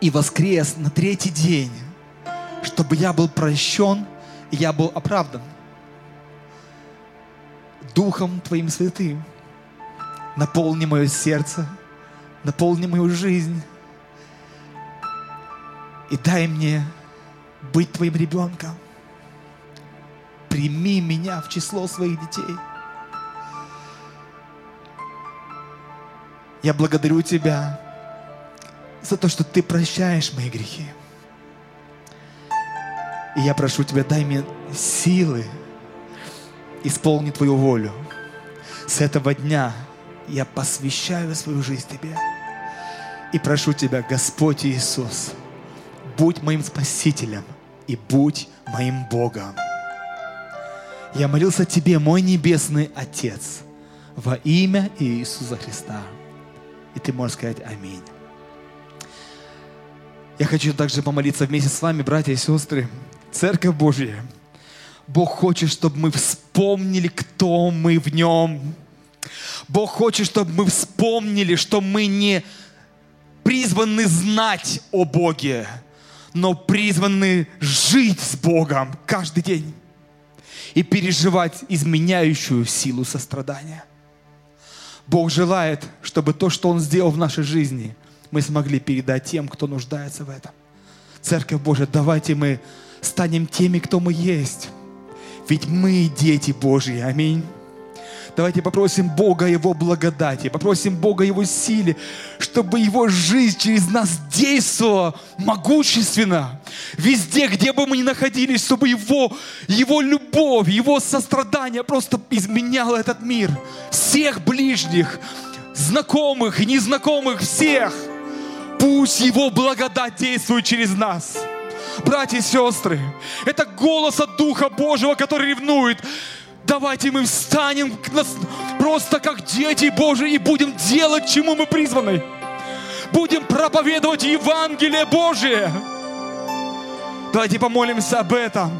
и воскрес на третий день, чтобы я был прощен и я был оправдан. Духом Твоим Святым. Наполни мое сердце, наполни мою жизнь. И дай мне быть Твоим ребенком. Прими меня в число своих детей. Я благодарю Тебя за то, что Ты прощаешь мои грехи. И я прошу Тебя, дай мне силы исполни Твою волю. С этого дня я посвящаю свою жизнь Тебе. И прошу Тебя, Господь Иисус, будь моим Спасителем и будь моим Богом. Я молился Тебе, мой Небесный Отец, во имя Иисуса Христа. И Ты можешь сказать Аминь. Я хочу также помолиться вместе с вами, братья и сестры. Церковь Божья. Бог хочет, чтобы мы вспомнили, кто мы в Нем. Бог хочет, чтобы мы вспомнили, что мы не призваны знать о Боге, но призваны жить с Богом каждый день и переживать изменяющую силу сострадания. Бог желает, чтобы то, что Он сделал в нашей жизни – мы смогли передать тем, кто нуждается в этом. Церковь Божия, давайте мы станем теми, кто мы есть. Ведь мы дети Божьи. Аминь. Давайте попросим Бога Его благодати, попросим Бога Его силе, чтобы Его жизнь через нас действовала могущественно. Везде, где бы мы ни находились, чтобы Его, Его любовь, Его сострадание просто изменяло этот мир. Всех ближних, знакомых и незнакомых, всех – Пусть Его благодать действует через нас. Братья и сестры, это голос от Духа Божьего, который ревнует. Давайте мы встанем просто как дети Божьи и будем делать, чему мы призваны. Будем проповедовать Евангелие Божие. Давайте помолимся об этом.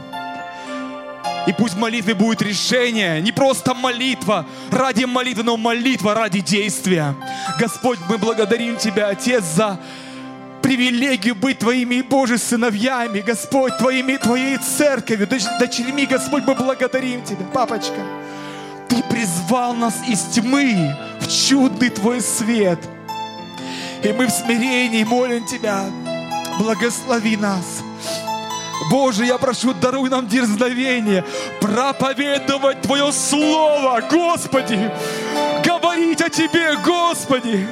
И пусть в молитве будет решение, не просто молитва ради молитвы, но молитва ради действия. Господь, мы благодарим Тебя, Отец, за привилегию быть Твоими, Боже, сыновьями, Господь, Твоими, Твоей церковью, дочерьми, Господь, мы благодарим Тебя, папочка. Ты призвал нас из тьмы в чудный Твой свет. И мы в смирении молим Тебя, благослови нас. Боже, я прошу, даруй нам дерзновение проповедовать Твое Слово, Господи, говорить о Тебе, Господи.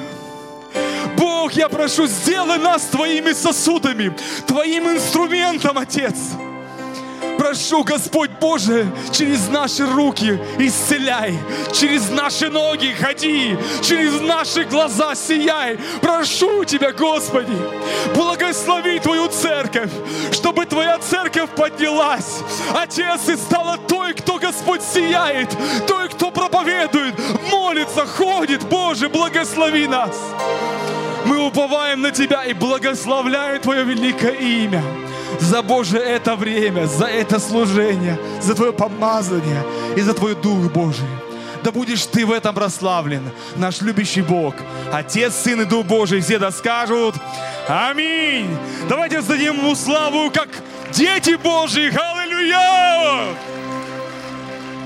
Бог, я прошу, сделай нас Твоими сосудами, Твоим инструментом, Отец прошу, Господь Боже, через наши руки исцеляй, через наши ноги ходи, через наши глаза сияй. Прошу Тебя, Господи, благослови Твою церковь, чтобы Твоя церковь поднялась, Отец, и стала той, кто, Господь, сияет, той, кто проповедует, молится, ходит. Боже, благослови нас. Мы уповаем на Тебя и благословляем Твое великое имя за Боже это время, за это служение, за Твое помазание и за Твой Дух Божий. Да будешь Ты в этом прославлен, наш любящий Бог, Отец, Сын и Дух Божий. Все да скажут Аминь. Давайте сдадим Ему славу, как дети Божьи. Аллилуйя!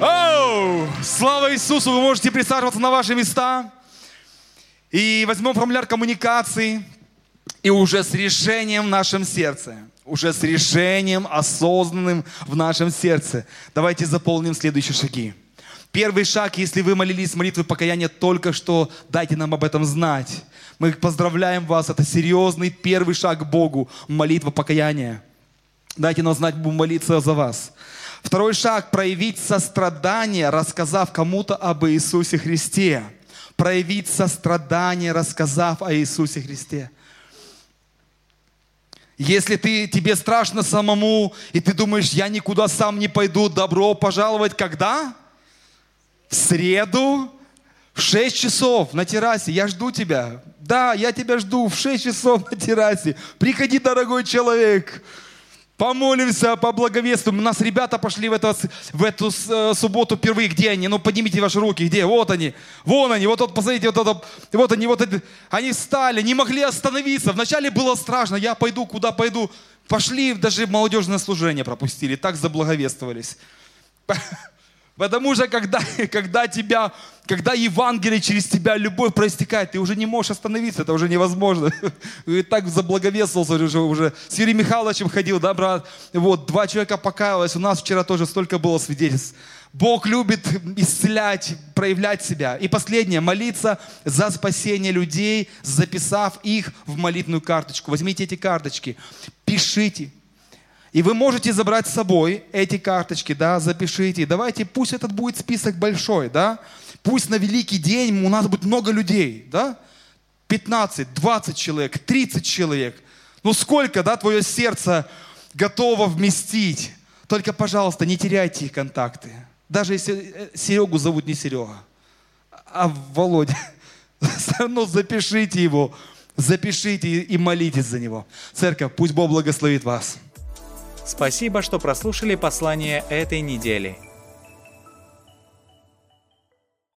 Оу! Слава Иисусу! Вы можете присаживаться на ваши места. И возьмем формуляр коммуникации. И уже с решением в нашем сердце уже с решением осознанным в нашем сердце. Давайте заполним следующие шаги. Первый шаг, если вы молились молитвы покаяния только что, дайте нам об этом знать. Мы поздравляем вас, это серьезный первый шаг к Богу, молитва покаяния. Дайте нам знать, будем молиться за вас. Второй шаг – проявить сострадание, рассказав кому-то об Иисусе Христе. Проявить сострадание, рассказав о Иисусе Христе. Если ты, тебе страшно самому, и ты думаешь, я никуда сам не пойду, добро пожаловать когда? В среду в 6 часов на террасе. Я жду тебя. Да, я тебя жду в 6 часов на террасе. Приходи, дорогой человек помолимся, поблаговествуем. У нас ребята пошли в, это, в эту э, субботу впервые. Где они? Ну, поднимите ваши руки. Где? Вот они. Вон они. Вот, вот посмотрите, вот, это, вот они. Вот это. Они встали, не могли остановиться. Вначале было страшно. Я пойду, куда пойду. Пошли, даже молодежное служение пропустили. Так заблаговествовались. Потому что когда, когда тебя, когда Евангелие через тебя любовь проистекает, ты уже не можешь остановиться, это уже невозможно. И так заблаговествовался уже, уже с Юрием Михайловичем ходил, да, брат? Вот, два человека покаялось, у нас вчера тоже столько было свидетельств. Бог любит исцелять, проявлять себя. И последнее, молиться за спасение людей, записав их в молитвенную карточку. Возьмите эти карточки, пишите, и вы можете забрать с собой эти карточки, да, запишите. Давайте, пусть этот будет список большой, да. Пусть на великий день у нас будет много людей, да. 15, 20 человек, 30 человек. Ну сколько, да, твое сердце готово вместить. Только, пожалуйста, не теряйте их контакты. Даже если э, Серегу зовут не Серега, а Володя, все равно запишите его, запишите и молитесь за него. Церковь, пусть Бог благословит вас. Спасибо, что прослушали послание этой недели.